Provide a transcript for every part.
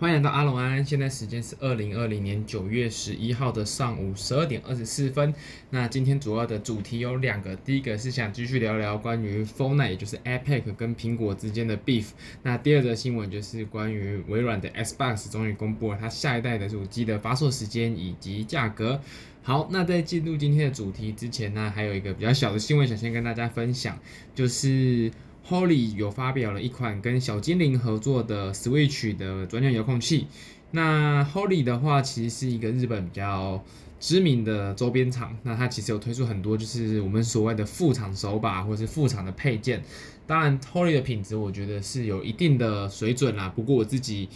欢迎来到阿隆安，现在时间是二零二零年九月十一号的上午十二点二十四分。那今天主要的主题有两个，第一个是想继续聊聊关于 f o r n i t e 也就是 iPad 跟苹果之间的 beef。那第二则新闻就是关于微软的 Xbox 终于公布了它下一代的主机的发售时间以及价格。好，那在进入今天的主题之前呢，还有一个比较小的新闻想先跟大家分享，就是。Holly 有发表了一款跟小精灵合作的 Switch 的专用遥控器。那 Holly 的话，其实是一个日本比较知名的周边厂。那它其实有推出很多就是我们所谓的副厂手把或是副厂的配件。当然，Holly 的品质我觉得是有一定的水准啦。不过我自己。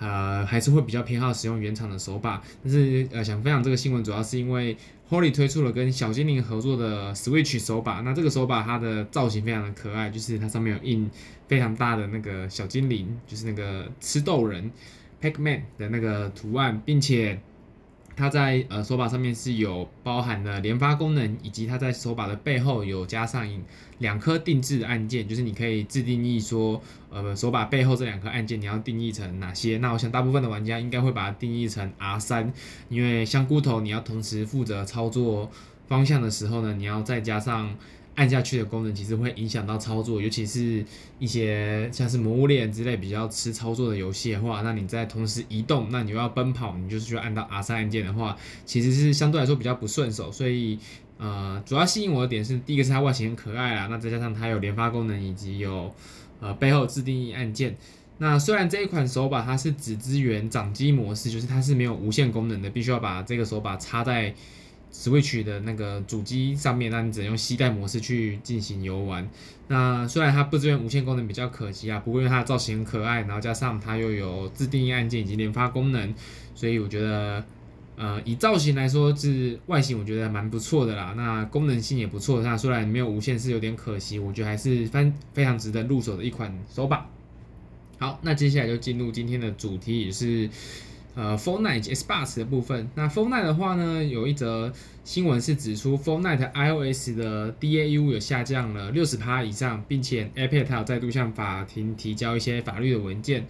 呃，还是会比较偏好使用原厂的手把，但是呃，想分享这个新闻，主要是因为 Holy 推出了跟小精灵合作的 Switch 手把，那这个手把它的造型非常的可爱，就是它上面有印非常大的那个小精灵，就是那个吃豆人 Pac-Man 的那个图案，并且。它在呃手把上面是有包含了连发功能，以及它在手把的背后有加上两颗定制的按键，就是你可以自定义说，呃手把背后这两颗按键你要定义成哪些。那我想大部分的玩家应该会把它定义成 R 三因为香菇头你要同时负责操作方向的时候呢，你要再加上。按下去的功能其实会影响到操作，尤其是一些像是《魔物猎人》之类比较吃操作的游戏的话，那你在同时移动，那你又要奔跑，你就是需要按到 R 三按键的话，其实是相对来说比较不顺手。所以，呃，主要吸引我的点是，第一个是它外形很可爱啦，那再加上它有连发功能，以及有呃背后自定义按键。那虽然这一款手把它是只支援掌机模式，就是它是没有无线功能的，必须要把这个手把插在。Switch 的那个主机上面，那你只能用携带模式去进行游玩。那虽然它不支援无线功能，比较可惜啊。不过因为它的造型很可爱，然后加上它又有自定义按键以及连发功能，所以我觉得，呃，以造型来说是外形，我觉得蛮不错的啦。那功能性也不错，那虽然没有无线是有点可惜，我觉得还是非非常值得入手的一款手把。好，那接下来就进入今天的主题，也是。呃，Fortnite Xbox 的部分，那 Fortnite 的话呢，有一则新闻是指出 Fortnite iOS 的 DAU 有下降了六十趴以上，并且 Epic 它有再度向法庭提交一些法律的文件。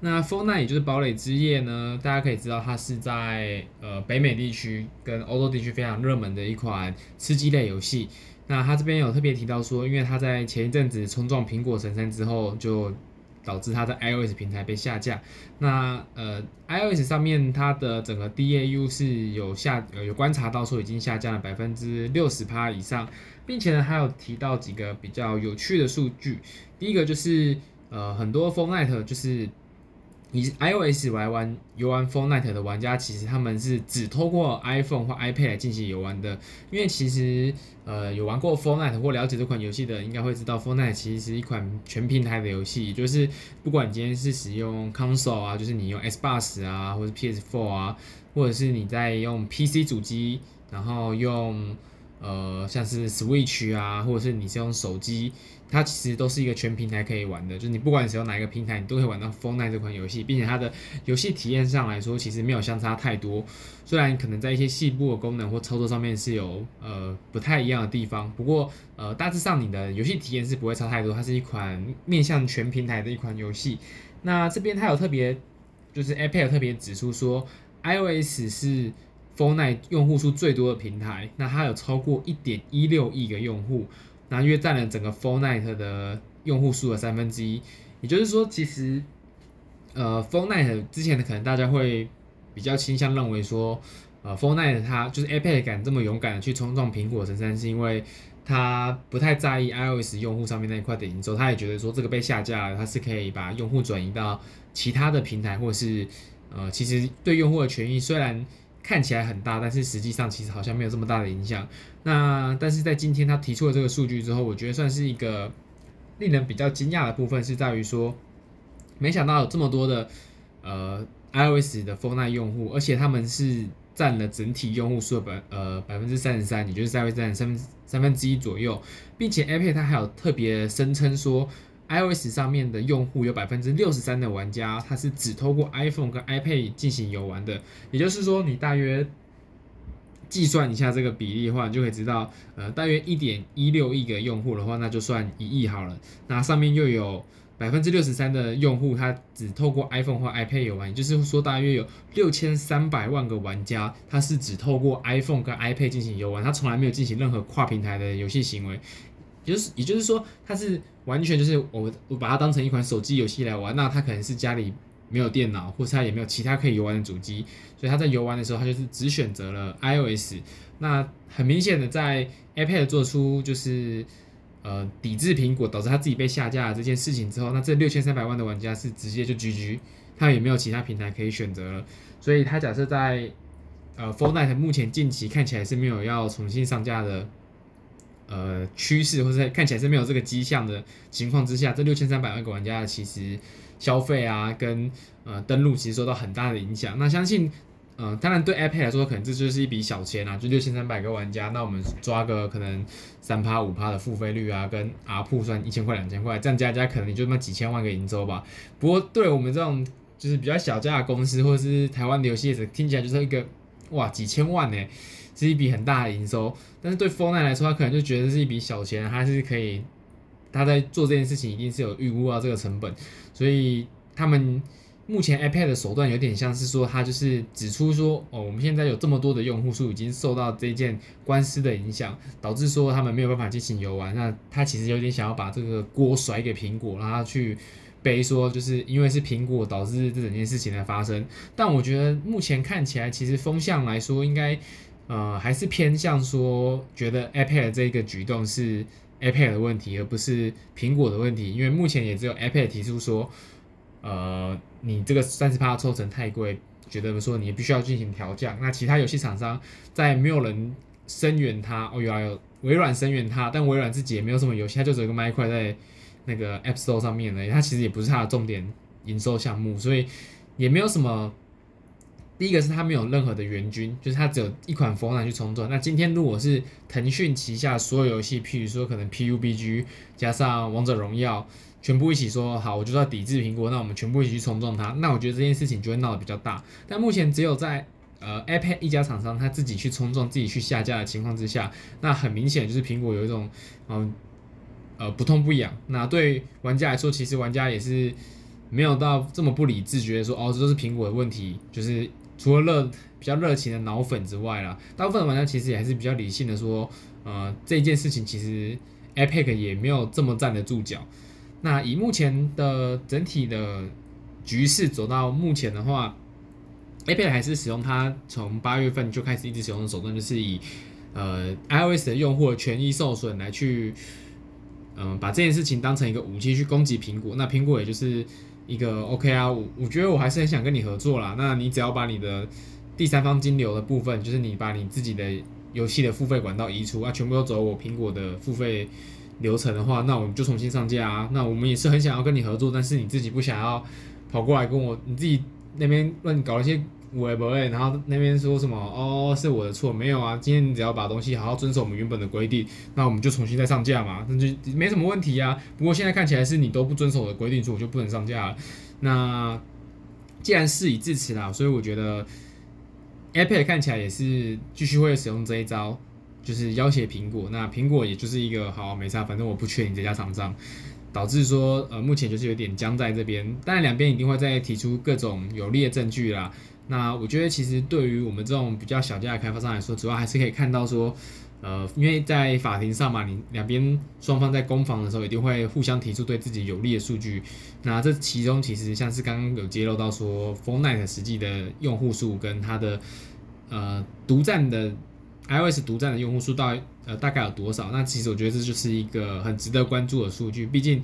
那 Fortnite 也就是堡垒之夜呢，大家可以知道它是在呃北美地区跟欧洲地区非常热门的一款吃鸡类游戏。那它这边有特别提到说，因为它在前一阵子冲撞苹果神山之后就。导致它的 iOS 平台被下架。那呃，iOS 上面它的整个 DAU 是有下有观察到说已经下降了百分之六十趴以上，并且呢还有提到几个比较有趣的数据。第一个就是呃很多 Fortnite 就是。以 iOS 来玩游玩 Fortnite 的玩家，其实他们是只透过 iPhone 或 iPad 来进行游玩的。因为其实呃有玩过 Fortnite 或了解这款游戏的，应该会知道 Fortnite 其实是一款全平台的游戏，就是不管你今天是使用 Console 啊，就是你用 Xbox 啊，或者 PS4 啊，或者是你在用 PC 主机，然后用。呃，像是 Switch 啊，或者是你是用手机，它其实都是一个全平台可以玩的，就是你不管使用哪一个平台，你都可以玩到 Fortnite 这款游戏，并且它的游戏体验上来说，其实没有相差太多。虽然可能在一些细部的功能或操作上面是有呃不太一样的地方，不过呃大致上你的游戏体验是不会差太多。它是一款面向全平台的一款游戏。那这边它有特别，就是 Epic 特别指出说，iOS 是。Fortnite 用户数最多的平台，那它有超过一点一六亿个用户，那约占了整个 Fortnite 的用户数的三分之一。也就是说，其实呃 Fortnite 之前的可能大家会比较倾向认为说，呃 Fortnite 它就是 Epic 敢这么勇敢的去冲撞苹果神山，是因为它不太在意 iOS 用户上面那一块的营收，他也觉得说这个被下架了，它是可以把用户转移到其他的平台，或者是呃其实对用户的权益虽然。看起来很大，但是实际上其实好像没有这么大的影响。那但是在今天他提出了这个数据之后，我觉得算是一个令人比较惊讶的部分，是在于说，没想到有这么多的呃 iOS 的 Fortnite 用户，而且他们是占了整体用户数的百呃百分之三十三，也就是在位占三分三分之一左右，并且 Epic 它还有特别声称说。iOS 上面的用户有百分之六十三的玩家，他是只透过 iPhone 跟 iPad 进行游玩的。也就是说，你大约计算一下这个比例的话，你就可以知道，呃，大约一点一六亿个用户的话，那就算一亿好了。那上面又有百分之六十三的用户他只透过 iPhone 或 iPad 游玩，也就是说大约有六千三百万个玩家，他是只透过 iPhone 跟 iPad 进行游玩，他从来没有进行任何跨平台的游戏行为。也就是也就是说，他是完全就是我我把它当成一款手机游戏来玩，那他可能是家里没有电脑，或是他也没有其他可以游玩的主机，所以他在游玩的时候，他就是只选择了 iOS。那很明显的，在 iPad 做出就是呃抵制苹果，导致他自己被下架这件事情之后，那这六千三百万的玩家是直接就 GG，他也没有其他平台可以选择了。所以他假设在呃 Fortnite 目前近期看起来是没有要重新上架的。呃，趋势或者看起来是没有这个迹象的情况之下，这六千三百万个玩家其实消费啊，跟呃登录其实受到很大的影响。那相信，呃，当然对 iPad 来说，可能这就是一笔小钱啊，就六千三百个玩家，那我们抓个可能三趴五趴的付费率啊，跟 ARPU 算一千块两千块，这样加加可能也就那几千万个营收吧。不过对我们这种就是比较小家的公司，或者是台湾的游戏，听起来就是一个哇几千万呢。是一笔很大的营收，但是对 f o r n i t 来说，他可能就觉得是一笔小钱，他是可以，他在做这件事情一定是有预估到这个成本，所以他们目前 iPad 的手段有点像是说，他就是指出说，哦，我们现在有这么多的用户数已经受到这件官司的影响，导致说他们没有办法进行游玩，那他其实有点想要把这个锅甩给苹果，让他去背说，就是因为是苹果导致这整件事情的发生，但我觉得目前看起来，其实风向来说应该。呃，还是偏向说，觉得 iPad 这个举动是 iPad 的问题，而不是苹果的问题。因为目前也只有 iPad 提出说，呃，你这个三十趴抽成太贵，觉得说你必须要进行调降。那其他游戏厂商在没有人声援它，哦，原来有，微软声援它，但微软自己也没有什么游戏，它就只有一个麦块在那个 App Store 上面呢，它其实也不是它的重点营收项目，所以也没有什么。第一个是它没有任何的援军，就是它只有一款佛朗去冲撞。那今天如果是腾讯旗下所有游戏，譬如说可能 PUBG 加上王者荣耀，全部一起说好，我就要抵制苹果，那我们全部一起去冲撞它，那我觉得这件事情就会闹得比较大。但目前只有在呃 iPad 一家厂商他自己去冲撞、自己去下架的情况之下，那很明显就是苹果有一种嗯呃不痛不痒。那对玩家来说，其实玩家也是没有到这么不理智，觉得说哦这都是苹果的问题，就是。除了热比较热情的脑粉之外啦，大部分玩家其实也还是比较理性的说，呃，这件事情其实 Epic 也没有这么站得住脚。那以目前的整体的局势走到目前的话，Epic 还是使用它从八月份就开始一直使用的手段，就是以呃 iOS 的用户的权益受损来去，嗯、把这件事情当成一个武器去攻击苹果。那苹果也就是。一个 OK 啊，我我觉得我还是很想跟你合作啦。那你只要把你的第三方金流的部分，就是你把你自己的游戏的付费管道移除啊，全部都走我苹果的付费流程的话，那我们就重新上架啊。那我们也是很想要跟你合作，但是你自己不想要跑过来跟我，你自己那边乱搞一些。喂不喂，然后那边说什么？哦，是我的错，没有啊。今天你只要把东西好好遵守我们原本的规定，那我们就重新再上架嘛，那就没什么问题啊。不过现在看起来是你都不遵守我的规定，所以我就不能上架了。那既然事已至此啦，所以我觉得 iPad 看起来也是继续会使用这一招，就是要挟苹果。那苹果也就是一个好没差，反正我不缺你这家厂商，导致说呃目前就是有点僵在这边。但两边一定会再提出各种有利的证据啦。那我觉得，其实对于我们这种比较小家的开发商来说，主要还是可以看到说，呃，因为在法庭上嘛，你两边双方在攻防的时候，一定会互相提出对自己有利的数据。那这其中其实像是刚刚有揭露到说，Fortnite 实际的用户数跟它的呃独占的 iOS 独占的用户数到呃大概有多少？那其实我觉得这就是一个很值得关注的数据。毕竟，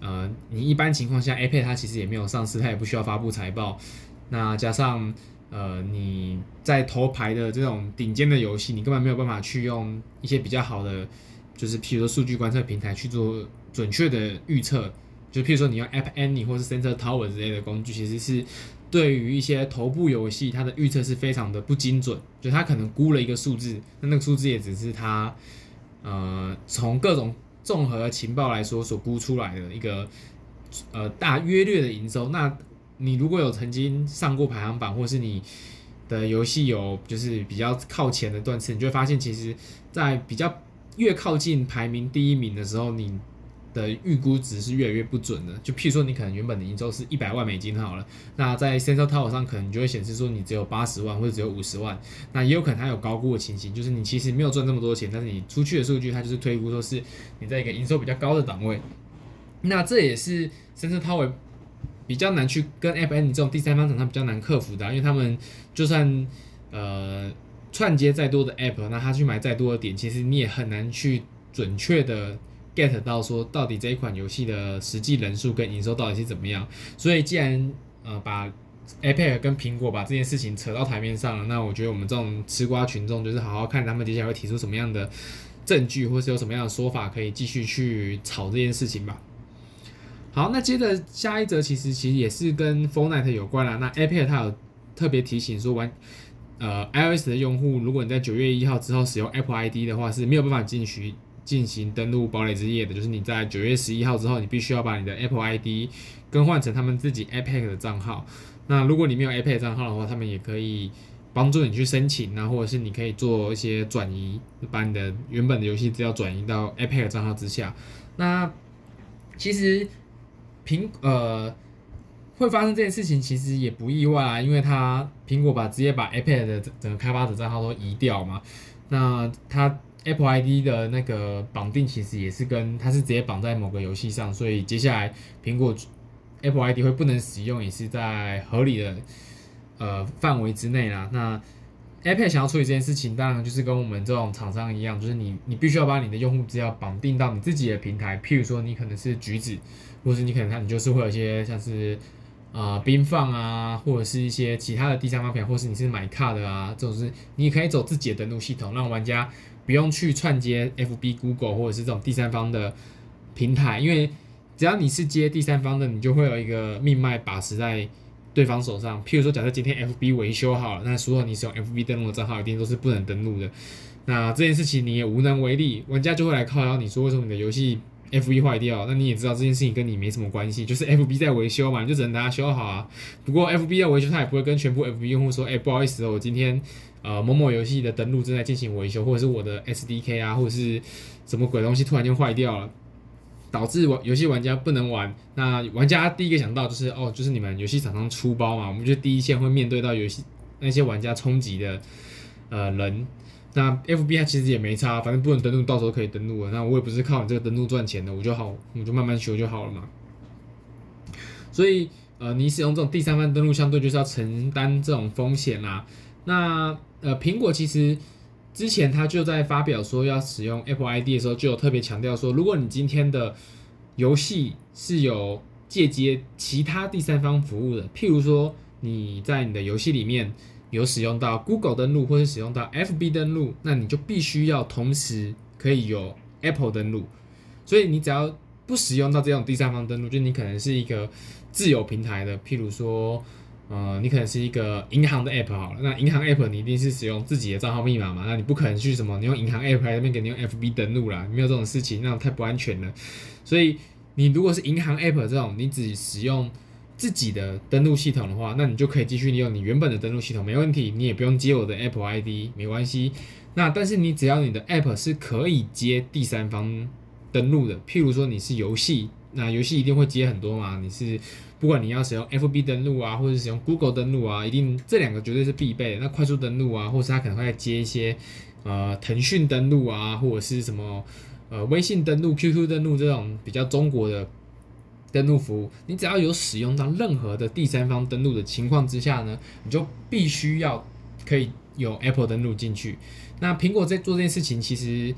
呃，你一般情况下，iPad 它其实也没有上市，它也不需要发布财报。那加上，呃，你在头牌的这种顶尖的游戏，你根本没有办法去用一些比较好的，就是譬如说数据观测平台去做准确的预测。就譬如说你用 App Annie 或是 Sensor Tower 之类的工具，其实是对于一些头部游戏，它的预测是非常的不精准。就它可能估了一个数字，那那个数字也只是它，呃，从各种综合情报来说所估出来的一个，呃，大约略的营收。那你如果有曾经上过排行榜，或是你的游戏有就是比较靠前的段次，你就会发现，其实，在比较越靠近排名第一名的时候，你的预估值是越来越不准的。就譬如说，你可能原本的营收是一百万美金好了，那在 Sensor Tower 上可能就会显示说你只有八十万或者只有五十万，那也有可能它有高估的情形，就是你其实没有赚这么多钱，但是你出去的数据它就是推估说是你在一个营收比较高的档位。那这也是 Sensor Tower 比较难去跟 App Annie 这种第三方厂商比较难克服的，因为他们就算呃。串接再多的 app，那他去买再多的点，其实你也很难去准确的 get 到说到底这一款游戏的实际人数跟营收到底是怎么样。所以既然呃把 Epic 跟苹果把这件事情扯到台面上了，那我觉得我们这种吃瓜群众就是好好看他们接下来会提出什么样的证据，或是有什么样的说法可以继续去炒这件事情吧。好，那接着下一则其实其实也是跟 Fortnite 有关啦。那 Epic 它有特别提醒说玩。呃，iOS 的用户，如果你在九月一号之后使用 Apple ID 的话，是没有办法进行进行登录堡垒之夜的。就是你在九月十一号之后，你必须要把你的 Apple ID 更换成他们自己 Epic 的账号。那如果你没有 Epic 账号的话，他们也可以帮助你去申请，那或者是你可以做一些转移，把你的原本的游戏资料转移到 Epic 账号之下。那其实苹呃。会发生这件事情其实也不意外啊，因为它苹果把直接把 iPad 的整个开发者账号都移掉嘛，那它 Apple ID 的那个绑定其实也是跟它是直接绑在某个游戏上，所以接下来苹果 Apple ID 会不能使用也是在合理的呃范围之内啦。那 iPad 想要处理这件事情，当然就是跟我们这种厂商一样，就是你你必须要把你的用户资料绑定到你自己的平台，譬如说你可能是橘子，或是你可能看你就是会有一些像是。啊，冰放啊，或者是一些其他的第三方平台，或是你是买卡的啊，这种是你可以走自己的登录系统，让玩家不用去串接 FB、Google 或者是这种第三方的平台，因为只要你是接第三方的，你就会有一个命脉把持在对方手上。譬如说，假设今天 FB 维修好了，那所有你使用 FB 登录的账号一定都是不能登录的，那这件事情你也无能为力，玩家就会来靠邀你说为什么你的游戏。F 一坏掉，那你也知道这件事情跟你没什么关系，就是 F B 在维修嘛，你就只能等它修好啊。不过 F B 要维修，它也不会跟全部 F B 用户说，哎、不好意思哦，我今天呃某某游戏的登录正在进行维修，或者是我的 S D K 啊，或者是什么鬼东西突然间坏掉了，导致玩游戏玩家不能玩。那玩家第一个想到就是哦，就是你们游戏厂商出包嘛，我们就第一线会面对到游戏那些玩家冲击的呃人。那 FB 它其实也没差，反正不能登录，到时候可以登录了。那我也不是靠你这个登录赚钱的，我就好，我就慢慢修就好了嘛。所以，呃，你使用这种第三方登录，相对就是要承担这种风险啦。那呃，苹果其实之前它就在发表说要使用 Apple ID 的时候，就有特别强调说，如果你今天的游戏是有借接其他第三方服务的，譬如说你在你的游戏里面。有使用到 Google 登录或者使用到 FB 登录，那你就必须要同时可以有 Apple 登录。所以你只要不使用到这种第三方登录，就你可能是一个自有平台的，譬如说，呃，你可能是一个银行的 App 好了，那银行 App 你一定是使用自己的账号密码嘛，那你不可能去什么你用银行 App 来那边给你用 FB 登录啦，没有这种事情，那种太不安全了。所以你如果是银行 App 这种，你只使用。自己的登录系统的话，那你就可以继续利用你原本的登录系统，没问题，你也不用接我的 Apple ID，没关系。那但是你只要你的 App 是可以接第三方登录的，譬如说你是游戏，那游戏一定会接很多嘛。你是不管你要使用 FB 登录啊，或者使用 Google 登录啊，一定这两个绝对是必备的。那快速登录啊，或是它可能会接一些呃腾讯登录啊，或者是什么呃微信登录、QQ 登录这种比较中国的。登录服务，你只要有使用到任何的第三方登录的情况之下呢，你就必须要可以有 Apple 登录进去。那苹果在做这件事情，其实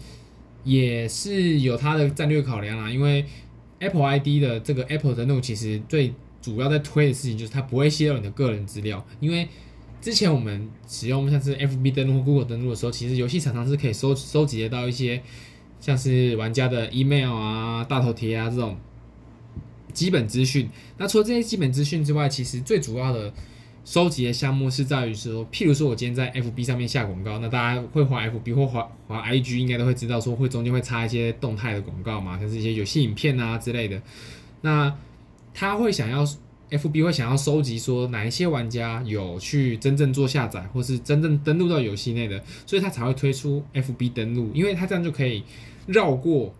也是有它的战略考量啦。因为 Apple ID 的这个 Apple 登录，其实最主要在推的事情就是它不会泄露你的个人资料。因为之前我们使用像是 FB 登录或 Google 登录的时候，其实游戏常常是可以收收集得到一些像是玩家的 email 啊、大头贴啊这种。基本资讯，那除了这些基本资讯之外，其实最主要的收集的项目是在于说，譬如说我今天在 FB 上面下广告，那大家会滑 FB 或滑滑 IG，应该都会知道说会中间会插一些动态的广告嘛，像是一些游戏影片啊之类的。那他会想要 FB 会想要收集说哪一些玩家有去真正做下载，或是真正登录到游戏内的，所以他才会推出 FB 登录，因为他这样就可以绕过。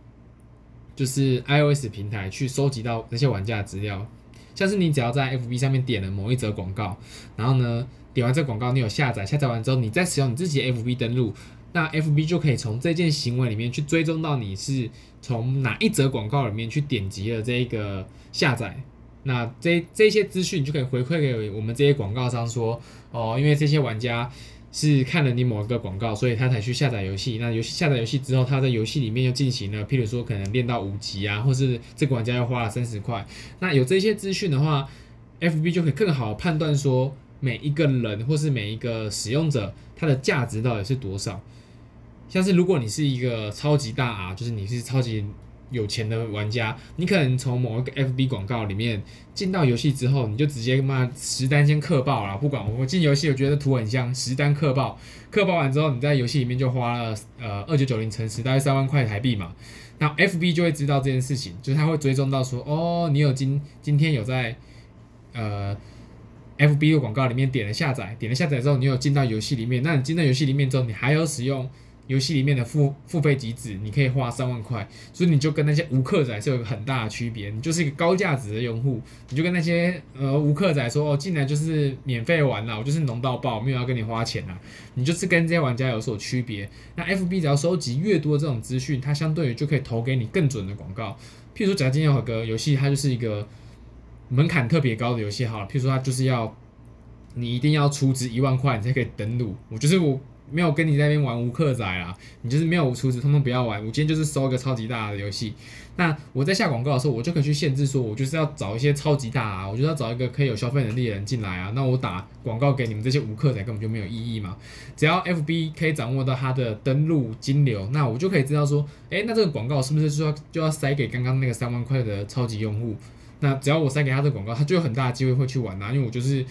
就是 iOS 平台去收集到那些玩家的资料，像是你只要在 FB 上面点了某一则广告，然后呢，点完这广告你有下载，下载完之后你再使用你自己的 FB 登录，那 FB 就可以从这件行为里面去追踪到你是从哪一则广告里面去点击了这一个下载，那这这些资讯就可以回馈给我们这些广告商说，哦，因为这些玩家。是看了你某一个广告，所以他才去下载游戏。那游戏下载游戏之后，他在游戏里面又进行了，譬如说可能练到五级啊，或是这个玩家又花了三十块。那有这些资讯的话，FB 就可以更好判断说每一个人或是每一个使用者他的价值到底是多少。像是如果你是一个超级大啊，就是你是超级。有钱的玩家，你可能从某一个 FB 广告里面进到游戏之后，你就直接嘛十单先氪爆了。不管我进游戏，我觉得图很像十单氪爆，氪爆完之后，你在游戏里面就花了呃二九九零乘十大概三万块台币嘛。那 FB 就会知道这件事情，就是他会追踪到说，哦，你有今今天有在呃 FB 的广告里面点了下载，点了下载之后，你有进到游戏里面，那你进到游戏里面之后，你还有使用。游戏里面的付付费机制，你可以花三万块，所以你就跟那些无氪仔是有一个很大的区别。你就是一个高价值的用户，你就跟那些呃无氪仔说哦，进来就是免费玩啦，我就是浓到爆，没有要跟你花钱啦。你就是跟这些玩家有所区别。那 FB 只要收集越多这种资讯，它相对于就可以投给你更准的广告。譬如说，假如今天有个游戏，它就是一个门槛特别高的游戏，好了，譬如说它就是要你一定要出资一万块，你才可以登录。我就是我。没有跟你在那边玩无氪仔啦，你就是没有储值，通通不要玩。我今天就是收一个超级大的游戏。那我在下广告的时候，我就可以去限制说，我就是要找一些超级大啊，我就是要找一个可以有消费能力的人进来啊。那我打广告给你们这些无氪仔根本就没有意义嘛。只要 FB 可以掌握到它的登录金流，那我就可以知道说，诶，那这个广告是不是就要就要塞给刚刚那个三万块的超级用户？那只要我塞给他的广告，他就有很大的机会会去玩啊，因为我就是。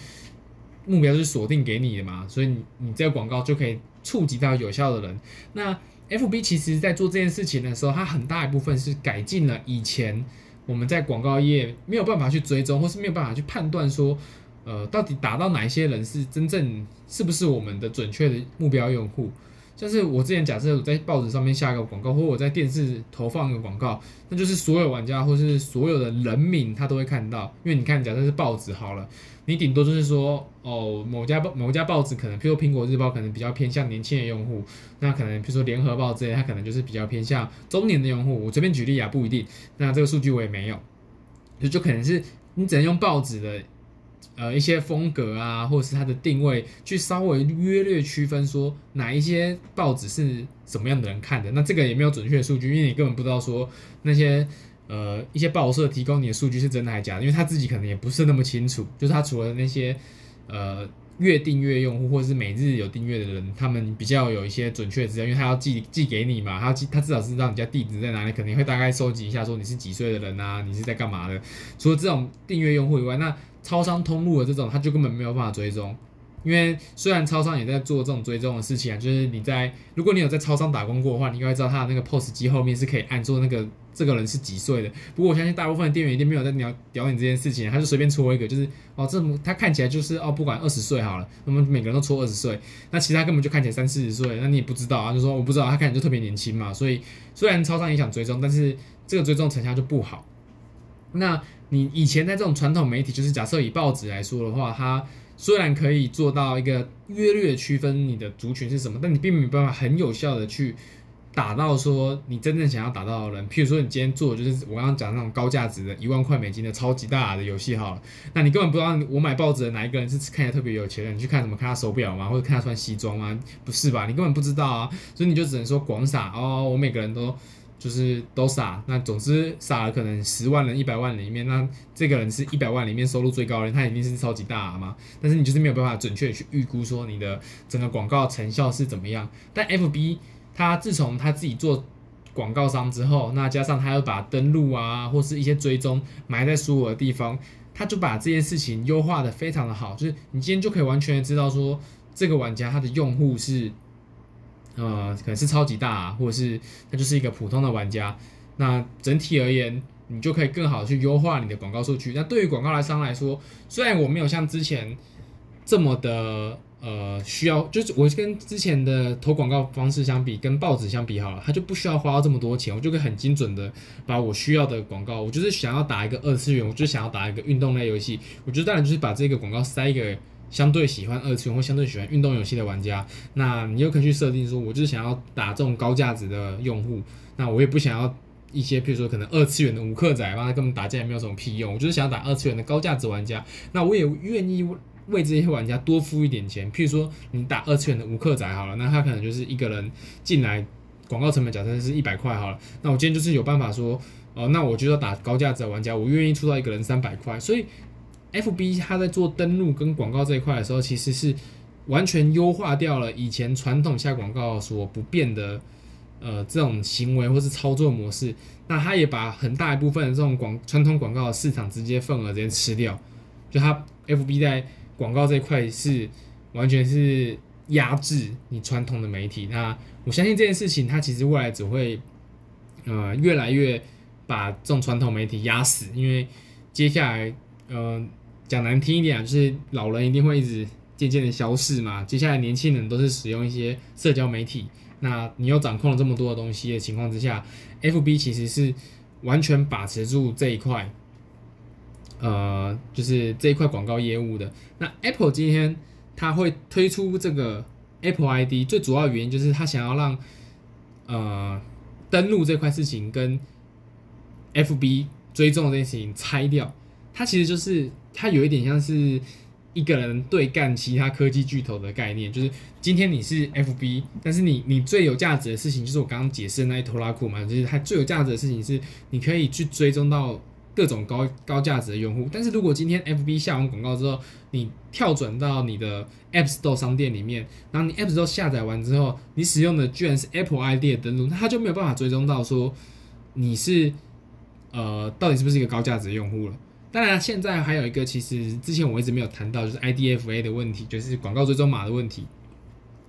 目标是锁定给你的嘛，所以你你这个广告就可以触及到有效的人。那 FB 其实在做这件事情的时候，它很大一部分是改进了以前我们在广告业没有办法去追踪，或是没有办法去判断说，呃，到底打到哪一些人是真正是不是我们的准确的目标用户。像是我之前假设我在报纸上面下一个广告，或我在电视投放一个广告，那就是所有玩家或是所有的人民他都会看到，因为你看，假设是报纸好了，你顶多就是说哦，某家报某家报纸可能，譬如苹果日报可能比较偏向年轻的用户，那可能譬如说联合报之类，它可能就是比较偏向中年的用户。我随便举例啊，不一定。那这个数据我也没有，就就可能是你只能用报纸的。呃，一些风格啊，或者是它的定位，去稍微约略区分说哪一些报纸是什么样的人看的。那这个也没有准确的数据，因为你根本不知道说那些呃一些报社提供你的数据是真的还是假的，因为他自己可能也不是那么清楚。就是他除了那些呃月订阅用户或者是每日有订阅的人，他们比较有一些准确的资料，因为他要寄寄给你嘛，他要寄他至少知道你家地址在哪里，肯定会大概收集一下说你是几岁的人啊，你是在干嘛的。除了这种订阅用户以外，那超商通路的这种，他就根本没有办法追踪，因为虽然超商也在做这种追踪的事情啊，就是你在如果你有在超商打工过的话，你应该知道他的那个 POS 机后面是可以按住那个这个人是几岁的。不过我相信大部分的店员一定没有在聊聊你这件事情，他就随便戳一个，就是哦这么他看起来就是哦不管二十岁好了，那么每个人都戳二十岁，那其他根本就看起来三四十岁，那你也不知道啊，就说我不知道，他看起来就特别年轻嘛，所以虽然超商也想追踪，但是这个追踪成效就不好。那你以前在这种传统媒体，就是假设以报纸来说的话，它虽然可以做到一个约略区分你的族群是什么，但你并没有办法很有效的去打到说你真正想要打到的人。譬如说，你今天做就是我刚刚讲那种高价值的一万块美金的超级大的游戏好了，那你根本不知道我买报纸的哪一个人是看起来特别有钱的，你去看什么？看他手表吗？或者看他穿西装吗？不是吧？你根本不知道啊，所以你就只能说广撒哦，我每个人都。就是都撒，那总之撒了可能十万人、一百万里面，那这个人是一百万里面收入最高的人，他一定是超级大嘛。但是你就是没有办法准确去预估说你的整个广告成效是怎么样。但 FB 它自从他自己做广告商之后，那加上他又把登录啊或是一些追踪埋在所有的地方，他就把这件事情优化的非常的好，就是你今天就可以完全知道说这个玩家他的用户是。呃，可能是超级大啊，或者是他就是一个普通的玩家。那整体而言，你就可以更好的去优化你的广告数据。那对于广告来商来说，虽然我没有像之前这么的呃需要，就是我跟之前的投广告方式相比，跟报纸相比好了，它就不需要花到这么多钱，我就可以很精准的把我需要的广告，我就是想要打一个二次元，我就想要打一个运动类游戏，我觉得当然就是把这个广告塞给相对喜欢二次元或相对喜欢运动游戏的玩家，那你又可以去设定说，我就是想要打这种高价值的用户，那我也不想要。一些，譬如说可能二次元的武客仔，他根本打架也没有什么屁用。我就是想要打二次元的高价值玩家，那我也愿意为这些玩家多付一点钱。譬如说你打二次元的武客仔好了，那他可能就是一个人进来，广告成本假设是一百块好了。那我今天就是有办法说，哦，那我就要打高价值的玩家，我愿意出到一个人三百块。所以，FB 它在做登录跟广告这一块的时候，其实是完全优化掉了以前传统下广告所不变的。呃，这种行为或是操作模式，那他也把很大一部分的这种广传统广告的市场直接份额直接吃掉，就他 FB 在广告这一块是完全是压制你传统的媒体。那我相信这件事情，它其实未来只会呃越来越把这种传统媒体压死，因为接下来呃讲难听一点啊，就是老人一定会一直渐渐的消逝嘛，接下来年轻人都是使用一些社交媒体。那你又掌控了这么多的东西的情况之下，FB 其实是完全把持住这一块，呃，就是这一块广告业务的。那 Apple 今天它会推出这个 Apple ID，最主要原因就是它想要让呃登录这块事情跟 FB 追踪这件事情拆掉。它其实就是它有一点像是。一个人对干其他科技巨头的概念，就是今天你是 FB，但是你你最有价值的事情就是我刚刚解释的那一拖拉库嘛，就是它最有价值的事情是你可以去追踪到各种高高价值的用户。但是如果今天 FB 下完广告之后，你跳转到你的 App Store 商店里面，然后你 App Store 下载完之后，你使用的居然是 Apple ID 的登录，那它就没有办法追踪到说你是呃到底是不是一个高价值的用户了。当然，现在还有一个，其实之前我一直没有谈到，就是 IDFA 的问题，就是广告追踪码的问题。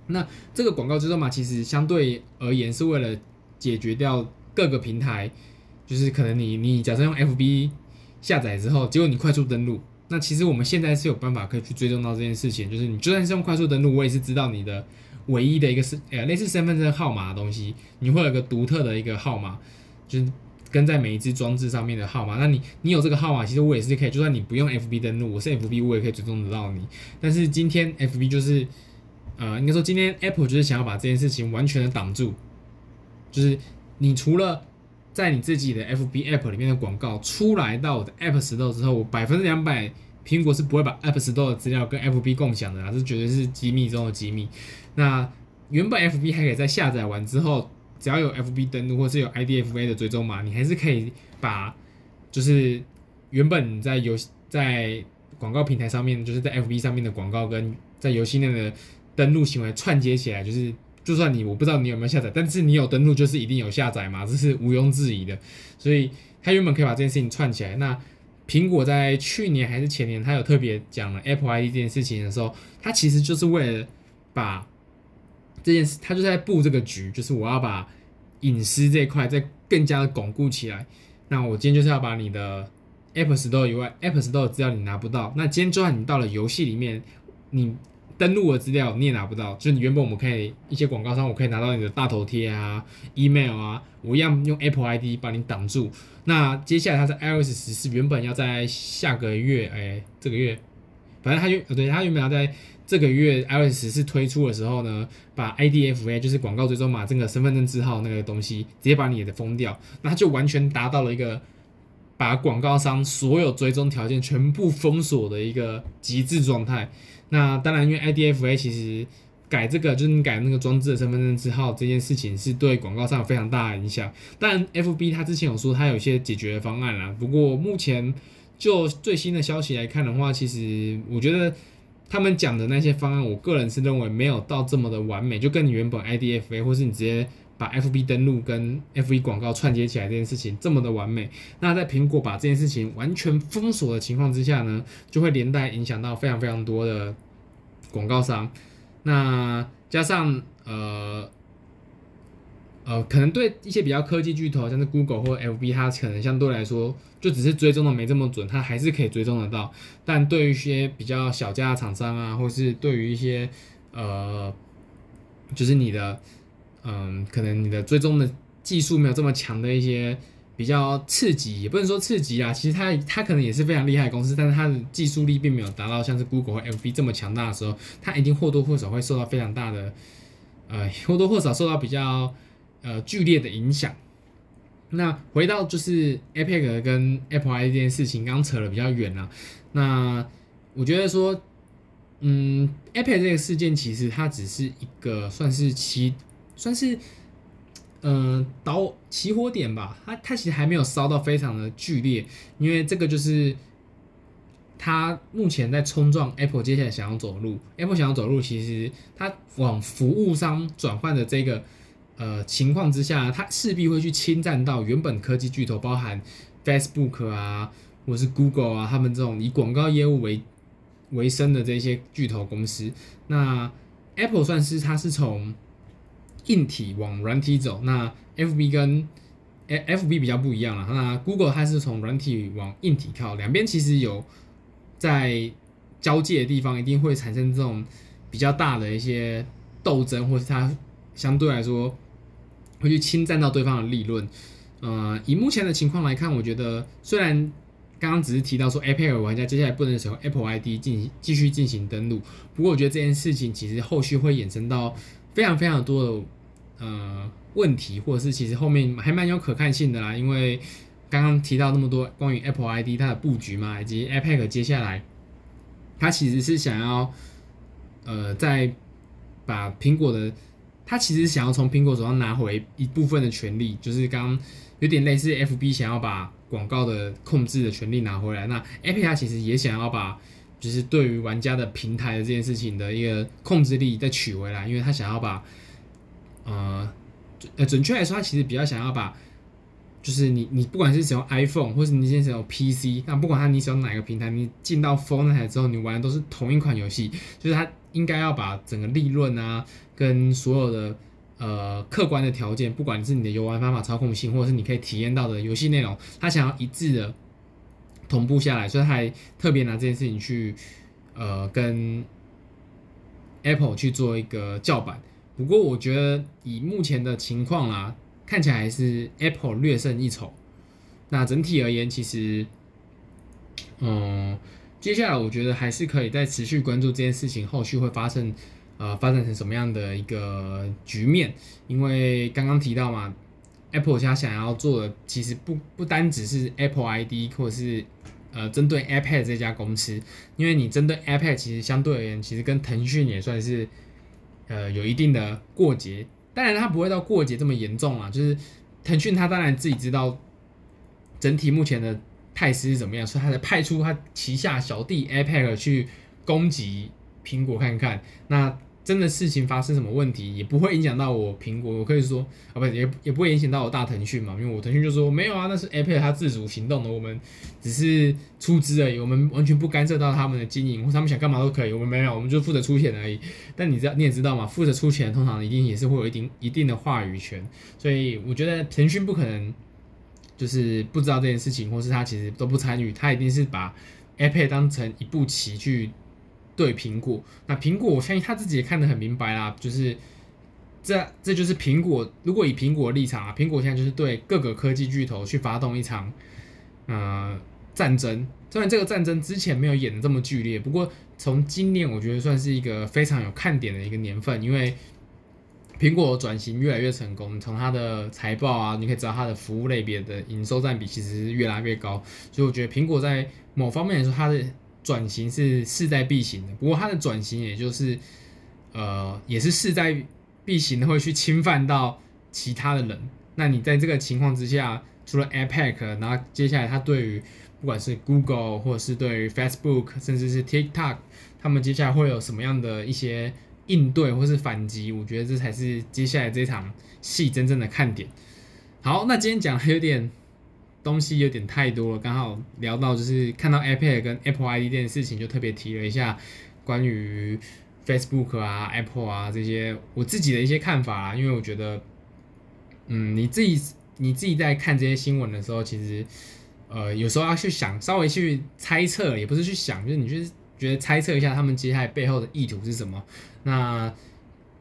那这个广告追踪码其实相对而言是为了解决掉各个平台，就是可能你你假设用 FB 下载之后，结果你快速登录，那其实我们现在是有办法可以去追踪到这件事情，就是你就算是用快速登录，我也是知道你的唯一的一个是呃类似身份证号码的东西，你会有一个独特的一个号码，就是。跟在每一只装置上面的号码，那你你有这个号码，其实我也是可以，就算你不用 FB 登录，我是 FB，我也可以追踪得到你。但是今天 FB 就是，呃，应该说今天 Apple 就是想要把这件事情完全的挡住，就是你除了在你自己的 FB App 里面的广告出来到我的 App Store 之后，我百分之两百苹果是不会把 App Store 的资料跟 FB 共享的啊，这绝对是机密中的机密。那原本 FB 还可以在下载完之后。只要有 FB 登录或是有 IDFA 的追踪码，你还是可以把就是原本在游在广告平台上面，就是在 FB 上面的广告跟在游戏内的登录行为串接起来。就是就算你我不知道你有没有下载，但是你有登录就是一定有下载嘛，这是毋庸置疑的。所以它原本可以把这件事情串起来。那苹果在去年还是前年，它有特别讲了 Apple ID 这件事情的时候，它其实就是为了把这件事，他就在布这个局，就是我要把隐私这一块再更加的巩固起来。那我今天就是要把你的 Apple Store 以外 Apple Store 的资料你拿不到。那今天就算你到了游戏里面，你登录的资料你也拿不到。就是你原本我们可以一些广告商，我可以拿到你的大头贴啊、email 啊，我一样用 Apple ID 把你挡住。那接下来它在 iOS 十四原本要在下个月，哎、这个月，反正它原对它原本要在。这个月 iOS 十四推出的时候呢，把 IDFA 就是广告追踪码这个身份证字号那个东西，直接把你的封掉，那它就完全达到了一个把广告商所有追踪条件全部封锁的一个极致状态。那当然，因为 IDFA 其实改这个就是你改那个装置的身份证字号这件事情是对广告商有非常大的影响。但，FB 它之前有说它有一些解决方案啦，不过目前就最新的消息来看的话，其实我觉得。他们讲的那些方案，我个人是认为没有到这么的完美，就跟你原本 IDFA 或是你直接把 FB 登录跟 FB 广告串接起来这件事情这么的完美。那在苹果把这件事情完全封锁的情况之下呢，就会连带影响到非常非常多的广告商。那加上呃呃，可能对一些比较科技巨头，像是 Google 或 FB，它可能相对来说就只是追踪的没这么准，它还是可以追踪得到。但对于一些比较小家的厂商啊，或是对于一些呃，就是你的嗯、可能你的追踪的技术没有这么强的一些比较次级，也不能说次级啊，其实它它可能也是非常厉害的公司，但是它的技术力并没有达到像是 Google 或 FB 这么强大的时候，它一定或多或少会受到非常大的呃或多或少受到比较。呃，剧烈的影响。那回到就是 APEC 跟 Apple ID 这件事情，刚扯了比较远了。那我觉得说，嗯，APEC 这个事件其实它只是一个算是起，算是，嗯、呃，导起火点吧。它它其实还没有烧到非常的剧烈，因为这个就是它目前在冲撞 Apple 接下来想要走路。Apple 想要走路，其实它往服务商转换的这个。呃，情况之下，它势必会去侵占到原本科技巨头，包含 Facebook 啊，或是 Google 啊，他们这种以广告业务为为生的这些巨头公司。那 Apple 算是它是从硬体往软体走，那 FB 跟 FB 比较不一样了。那 Google 它是从软体往硬体靠，两边其实有在交界的地方，一定会产生这种比较大的一些斗争，或是它相对来说。会去侵占到对方的利润，呃，以目前的情况来看，我觉得虽然刚刚只是提到说 APEC 玩家接下来不能使用 Apple ID 进行继续进行登录，不过我觉得这件事情其实后续会衍生到非常非常多的呃问题，或者是其实后面还蛮有可看性的啦，因为刚刚提到那么多关于 Apple ID 它的布局嘛，以及 APEC 接下来它其实是想要呃在把苹果的。他其实想要从苹果手上拿回一部分的权利，就是刚有点类似 FB 想要把广告的控制的权利拿回来。那 Apple 其实也想要把，就是对于玩家的平台的这件事情的一个控制力再取回来，因为他想要把，呃，呃，准确来说，他其实比较想要把，就是你你不管是使用 iPhone 或是你现在使用 PC，那不管他你使用哪个平台，你进到 Phone 台之后，你玩的都是同一款游戏，就是他。应该要把整个利润啊，跟所有的呃客观的条件，不管是你的游玩方法操控性，或者是你可以体验到的游戏内容，他想要一致的同步下来，所以他还特别拿这件事情去呃跟 Apple 去做一个叫板。不过我觉得以目前的情况啊，看起来还是 Apple 略胜一筹。那整体而言，其实嗯。接下来，我觉得还是可以再持续关注这件事情后续会发生，呃，发展成什么样的一个局面。因为刚刚提到嘛，Apple 家想要做的其实不不单只是 Apple ID 或者是呃针对 iPad 这家公司，因为你针对 iPad 其实相对而言，其实跟腾讯也算是呃有一定的过节。当然，它不会到过节这么严重啊，就是腾讯它当然自己知道整体目前的。态势是怎么样？所以他才派出他旗下小弟 iPad 去攻击苹果看看。那真的事情发生什么问题，也不会影响到我苹果。我可以说啊，不也也不会影响到我大腾讯嘛，因为我腾讯就说没有啊，那是 APEC 他自主行动的，我们只是出资而已，我们完全不干涉到他们的经营，或他们想干嘛都可以，我们没有，我们就负责出钱而已。但你知道，你也知道嘛，负责出钱通常一定也是会有一定一定的话语权，所以我觉得腾讯不可能。就是不知道这件事情，或是他其实都不参与，他一定是把 iPad 当成一步棋去对苹果。那苹果，我相信他自己也看得很明白啦，就是这这就是苹果。如果以苹果的立场啊，苹果现在就是对各个科技巨头去发动一场呃战争。虽然这个战争之前没有演的这么剧烈，不过从今年我觉得算是一个非常有看点的一个年份，因为。苹果转型越来越成功，从它的财报啊，你可以知道它的服务类别的营收占比其实是越来越高，所以我觉得苹果在某方面来说，它的转型是势在必行的。不过它的转型也就是，呃，也是势在必行的，会去侵犯到其他的人。那你在这个情况之下，除了 APEC，然后接下来它对于不管是 Google 或者是对于 Facebook，甚至是 TikTok，他们接下来会有什么样的一些？应对或是反击，我觉得这才是接下来这场戏真正的看点。好，那今天讲的有点东西有点太多了，刚好聊到就是看到 iPad 跟 Apple ID 这件事情，就特别提了一下关于 Facebook 啊、Apple 啊这些我自己的一些看法啊，因为我觉得，嗯，你自己你自己在看这些新闻的时候，其实呃有时候要去想，稍微去猜测，也不是去想，就是你就是觉得猜测一下他们接下来背后的意图是什么。那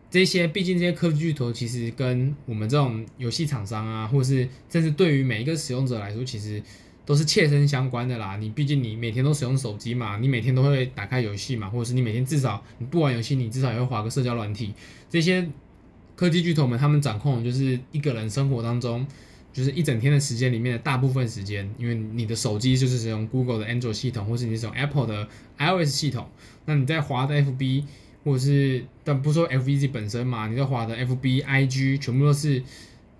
这些毕竟这些科技巨头其实跟我们这种游戏厂商啊，或是甚至对于每一个使用者来说，其实。都是切身相关的啦。你毕竟你每天都使用手机嘛，你每天都会打开游戏嘛，或者是你每天至少你不玩游戏，你至少也会滑个社交软体。这些科技巨头们，他们掌控的就是一个人生活当中，就是一整天的时间里面的大部分时间。因为你的手机就是使用 Google 的 Android 系统，或是你使用 Apple 的 iOS 系统。那你在滑的 FB，或者是但不说 F B Z 本身嘛，你在滑的 FB、IG，全部都是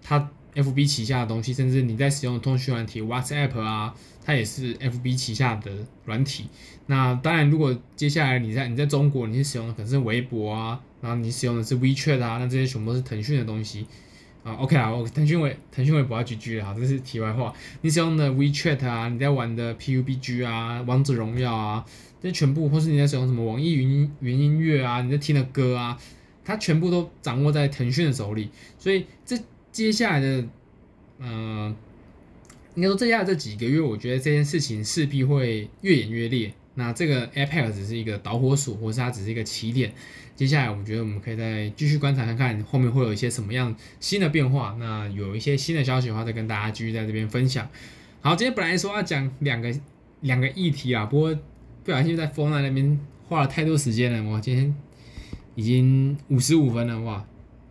它。FB 旗下的东西，甚至你在使用的通讯软体 WhatsApp 啊，它也是 FB 旗下的软体。那当然，如果接下来你在你在中国，你是使用的可能是微博啊，然后你使用的是 WeChat 啊，那这些全部都是腾讯的东西啊。OK 啊，我腾讯微腾讯微博要 GG 了哈，这是题外话。你使用的 WeChat 啊，你在玩的 PUBG 啊，王者荣耀啊，这些全部，或是你在使用什么网易云云音乐啊，你在听的歌啊，它全部都掌握在腾讯的手里，所以这。接下来的，嗯、呃，应该说接下来这几个月，我觉得这件事情势必会越演越烈。那这个 APEC 只是一个导火索，或是它只是一个起点。接下来，我觉得我们可以再继续观察看看后面会有一些什么样新的变化。那有一些新的消息的话，再跟大家继续在这边分享。好，今天本来说要讲两个两个议题啊，不过不小心在 f o r n 那边花了太多时间了。我今天已经五十五分了，哇！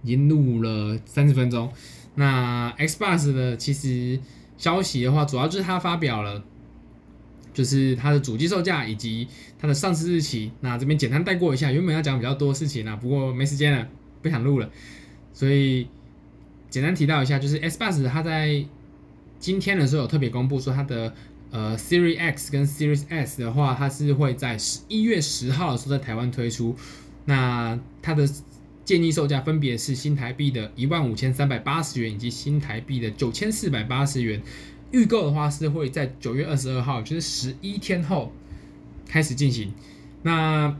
已经录了三十分钟。那 Xbox 的其实消息的话，主要就是它发表了，就是它的主机售价以及它的上市日期。那这边简单带过一下，原本要讲比较多事情啊，不过没时间了，不想录了，所以简单提到一下，就是 Xbox 它在今天的时候有特别公布说，它的呃 Series X 跟 Series 的话，它是会在十一月十号的时候在台湾推出。那它的建议售价分别是新台币的一万五千三百八十元以及新台币的九千四百八十元。预购的话是会在九月二十二号，就是十一天后开始进行。那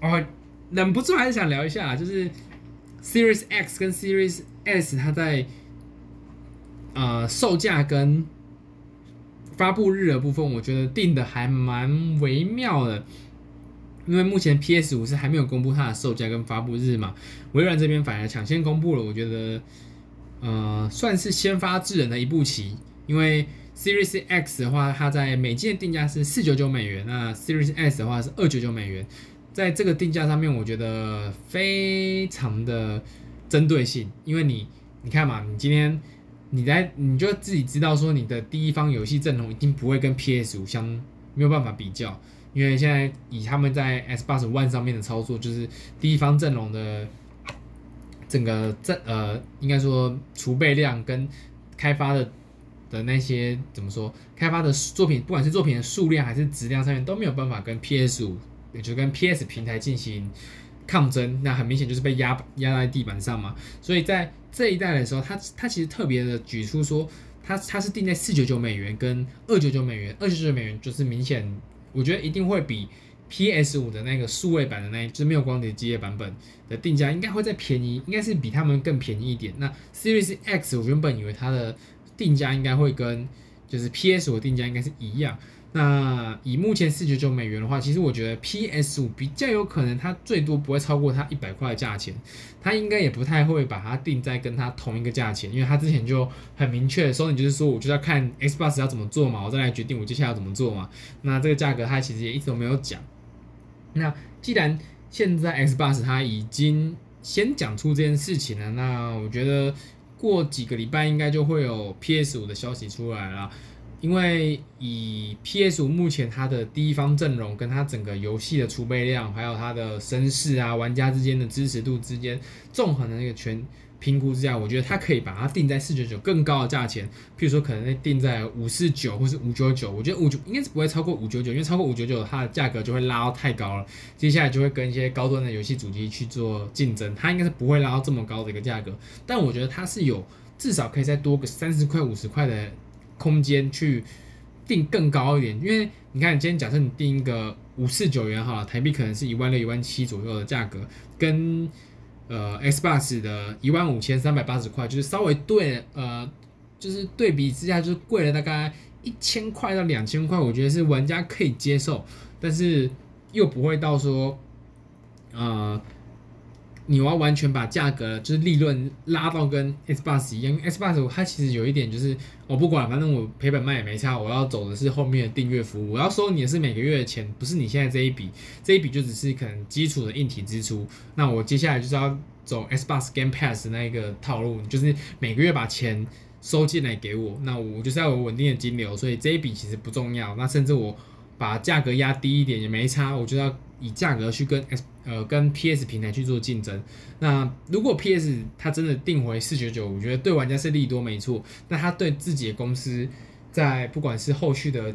我忍不住还是想聊一下，就是 Series X 跟 Series S 它在呃售价跟发布日的部分，我觉得定的还蛮微妙的。因为目前 PS 五是还没有公布它的售价跟发布日嘛，微软这边反而抢先公布了，我觉得，呃，算是先发制人的一步棋。因为 Series X 的话，它在美金的定价是四九九美元，那 Series S 的话是二九九美元，在这个定价上面，我觉得非常的针对性。因为你，你看嘛，你今天你在你就自己知道说，你的第一方游戏阵容一定不会跟 PS 五相没有办法比较。因为现在以他们在 S 八十 One 上面的操作，就是第一方阵容的整个阵呃，应该说储备量跟开发的的那些怎么说，开发的作品，不管是作品的数量还是质量上面都没有办法跟 PS 五，也就跟 PS 平台进行抗争，那很明显就是被压压在地板上嘛。所以在这一代的时候，它它其实特别的举出说，它它是定在四九九美元跟二九九美元，二九九美元就是明显。我觉得一定会比 PS 五的那个数位版的那，就是没有光碟机的版本的定价应该会再便宜，应该是比他们更便宜一点。那 Series X 我原本以为它的定价应该会跟就是 PS 五定价应该是一样。那以目前四九九美元的话，其实我觉得 PS 五比较有可能，它最多不会超过它一百块的价钱，它应该也不太会把它定在跟它同一个价钱，因为它之前就很明确的说，你就是说我就要看 Xbox 要怎么做嘛，我再来决定我接下来要怎么做嘛。那这个价格它其实也一直都没有讲。那既然现在 Xbox 它已经先讲出这件事情了，那我觉得过几个礼拜应该就会有 PS 五的消息出来了。因为以 PS5 目前它的第一方阵容跟它整个游戏的储备量，还有它的声势啊，玩家之间的支持度之间纵横的那个全评估之下，我觉得它可以把它定在四九九更高的价钱，譬如说可能定在五四九或是五九九，我觉得五九应该是不会超过五九九，因为超过五九九它的价格就会拉到太高了，接下来就会跟一些高端的游戏主机去做竞争，它应该是不会拉到这么高的一个价格，但我觉得它是有至少可以再多个三十块五十块的。空间去定更高一点，因为你看，今天假设你定一个五四九元好了，台币可能是一万六、一万七左右的价格，跟呃 Xbox 的一万五千三百八十块，就是稍微对呃，就是对比之下就是贵了大概一千块到两千块，我觉得是玩家可以接受，但是又不会到说呃。你要完全把价格就是利润拉到跟 Xbox 一样因为，Xbox 它其实有一点就是我不管，反正我赔本卖也没差，我要走的是后面的订阅服务，我要收你的是每个月的钱，不是你现在这一笔，这一笔就只是可能基础的硬体支出。那我接下来就是要走 Xbox Game Pass 那一个套路，就是每个月把钱收进来给我，那我就是要有稳定的金流，所以这一笔其实不重要。那甚至我把价格压低一点也没差，我就要以价格去跟 S。呃，跟 PS 平台去做竞争。那如果 PS 它真的定回四九九，我觉得对玩家是利多没错。那它对自己的公司，在不管是后续的，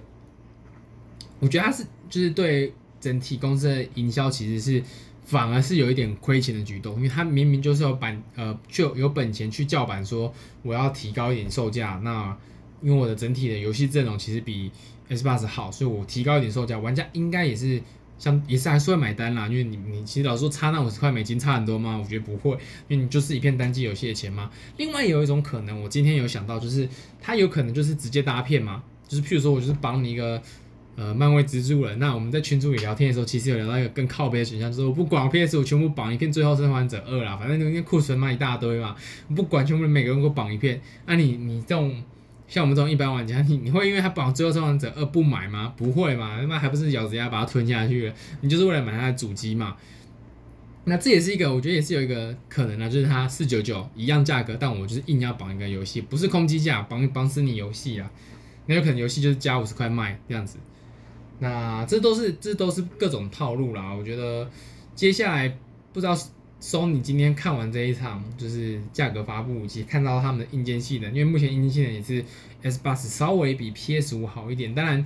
我觉得它是就是对整体公司的营销，其实是反而是有一点亏钱的举动，因为它明明就是有版呃就有本钱去叫板说我要提高一点售价。那因为我的整体的游戏阵容其实比 Xbox 好，所以我提高一点售价，玩家应该也是。像也是还是会买单啦，因为你你其实老说差那五十块美金差很多吗？我觉得不会，因为你就是一片单机游戏的钱嘛。另外有一种可能，我今天有想到，就是它有可能就是直接搭片嘛，就是譬如说我就是绑你一个呃漫威蜘蛛人，那我们在群组里聊天的时候，其实有聊到一个更靠边的选项，就是我不管 PS 我全部绑一片最后生还者二啦，反正那库存嘛一大堆嘛，不管全部每个人给我绑一片，那、你你这种。像我们这种一般玩家，你你会因为他绑《最后生还者二》不买吗？不会嘛，他妈还不是咬着牙把它吞下去了？你就是为了买它的主机嘛？那这也是一个，我觉得也是有一个可能的，就是它四九九一样价格，但我就是硬要绑一个游戏，不是空机价，绑绑死你游戏啊！那有可能游戏就是加五十块卖这样子。那这都是这都是各种套路啦。我觉得接下来不知道。Sony 今天看完这一场就是价格发布，其实看到他们的硬件性能，因为目前硬件性能也是 Xbox 稍微比 PS 五好一点。当然，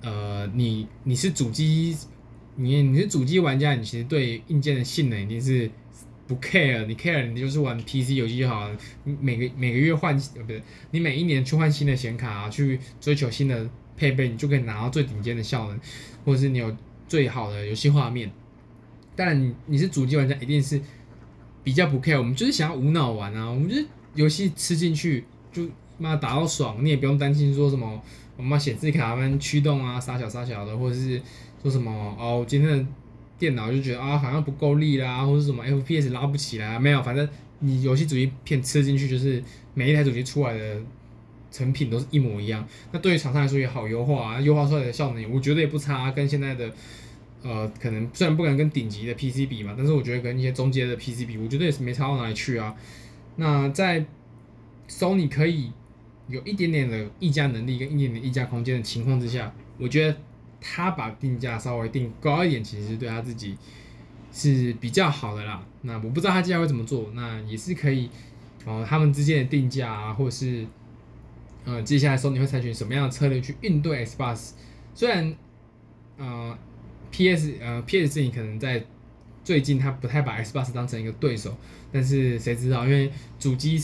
呃，你你是主机，你你是主机玩家，你其实对硬件的性能一定是不 care，你 care 你就是玩 PC 游戏就好了。你每个每个月换，呃，不是，你每一年去换新的显卡啊，去追求新的配备，你就可以拿到最顶尖的效能，或者是你有最好的游戏画面。当然，你你是主机玩家，一定是比较不 care。我们就是想要无脑玩啊，我们就是游戏吃进去就妈打到爽，你也不用担心说什么我们显示卡们驱动啊杀小杀小的，或者是说什么哦，今天的电脑就觉得啊好像不够力啦，或者什么 FPS 拉不起来啊，没有，反正你游戏主机片吃进去，就是每一台主机出来的成品都是一模一样。那对于厂商来说也好优化啊，优化出来的效能我觉得也不差，跟现在的。呃，可能虽然不敢跟顶级的 PC 比嘛，但是我觉得跟一些中阶的 PC 比，我觉得也是没差到哪里去啊。那在 Sony 可以有一点点的议价能力跟一点点议价空间的情况之下，我觉得他把定价稍微定高一点，其实对他自己是比较好的啦。那我不知道他接下来会怎么做，那也是可以，呃，他们之间的定价啊，或者是呃，接下来 Sony 会采取什么样的策略去应对 Xbox？虽然，呃。P.S. 呃，P.S. 你可能在最近他不太把 Xbox 当成一个对手，但是谁知道？因为主机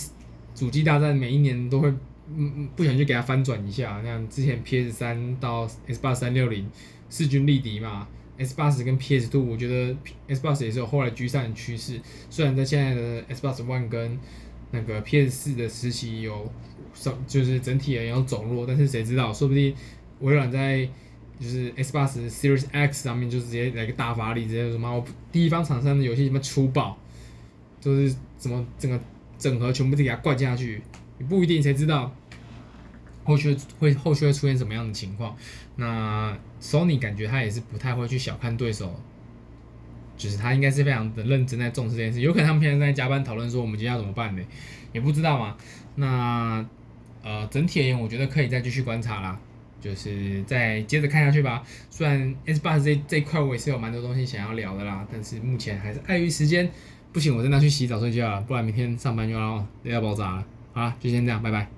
主机大战每一年都会嗯嗯不小心就给他翻转一下，像之前 P.S. 三到 Xbox 三六零势均力敌嘛，Xbox 跟 P.S. Two 我觉得 Xbox 也是有后来居上的趋势，虽然在现在的 Xbox One 跟那个 P.S. 四的时期有上就是整体而言有走弱，但是谁知道？说不定微软在就是 Xbox Series X 上面就直接来个大发力，直接什么我第一方厂商的游戏什么粗暴，就是怎么整个整合全部都给它灌下去，也不一定谁知道后续会后续会出现什么样的情况。那 Sony 感觉他也是不太会去小看对手，就是他应该是非常的认真在重视这件事。有可能他们现在在加班讨论说我们今天要怎么办呢？也不知道嘛。那呃整体而言，我觉得可以再继续观察啦。就是再接着看下去吧。虽然 S8 这这一块我也是有蛮多东西想要聊的啦，但是目前还是碍于时间，不行，我真的要去洗澡睡觉了，不然明天上班又要又要爆炸了。好啦，就先这样，拜拜。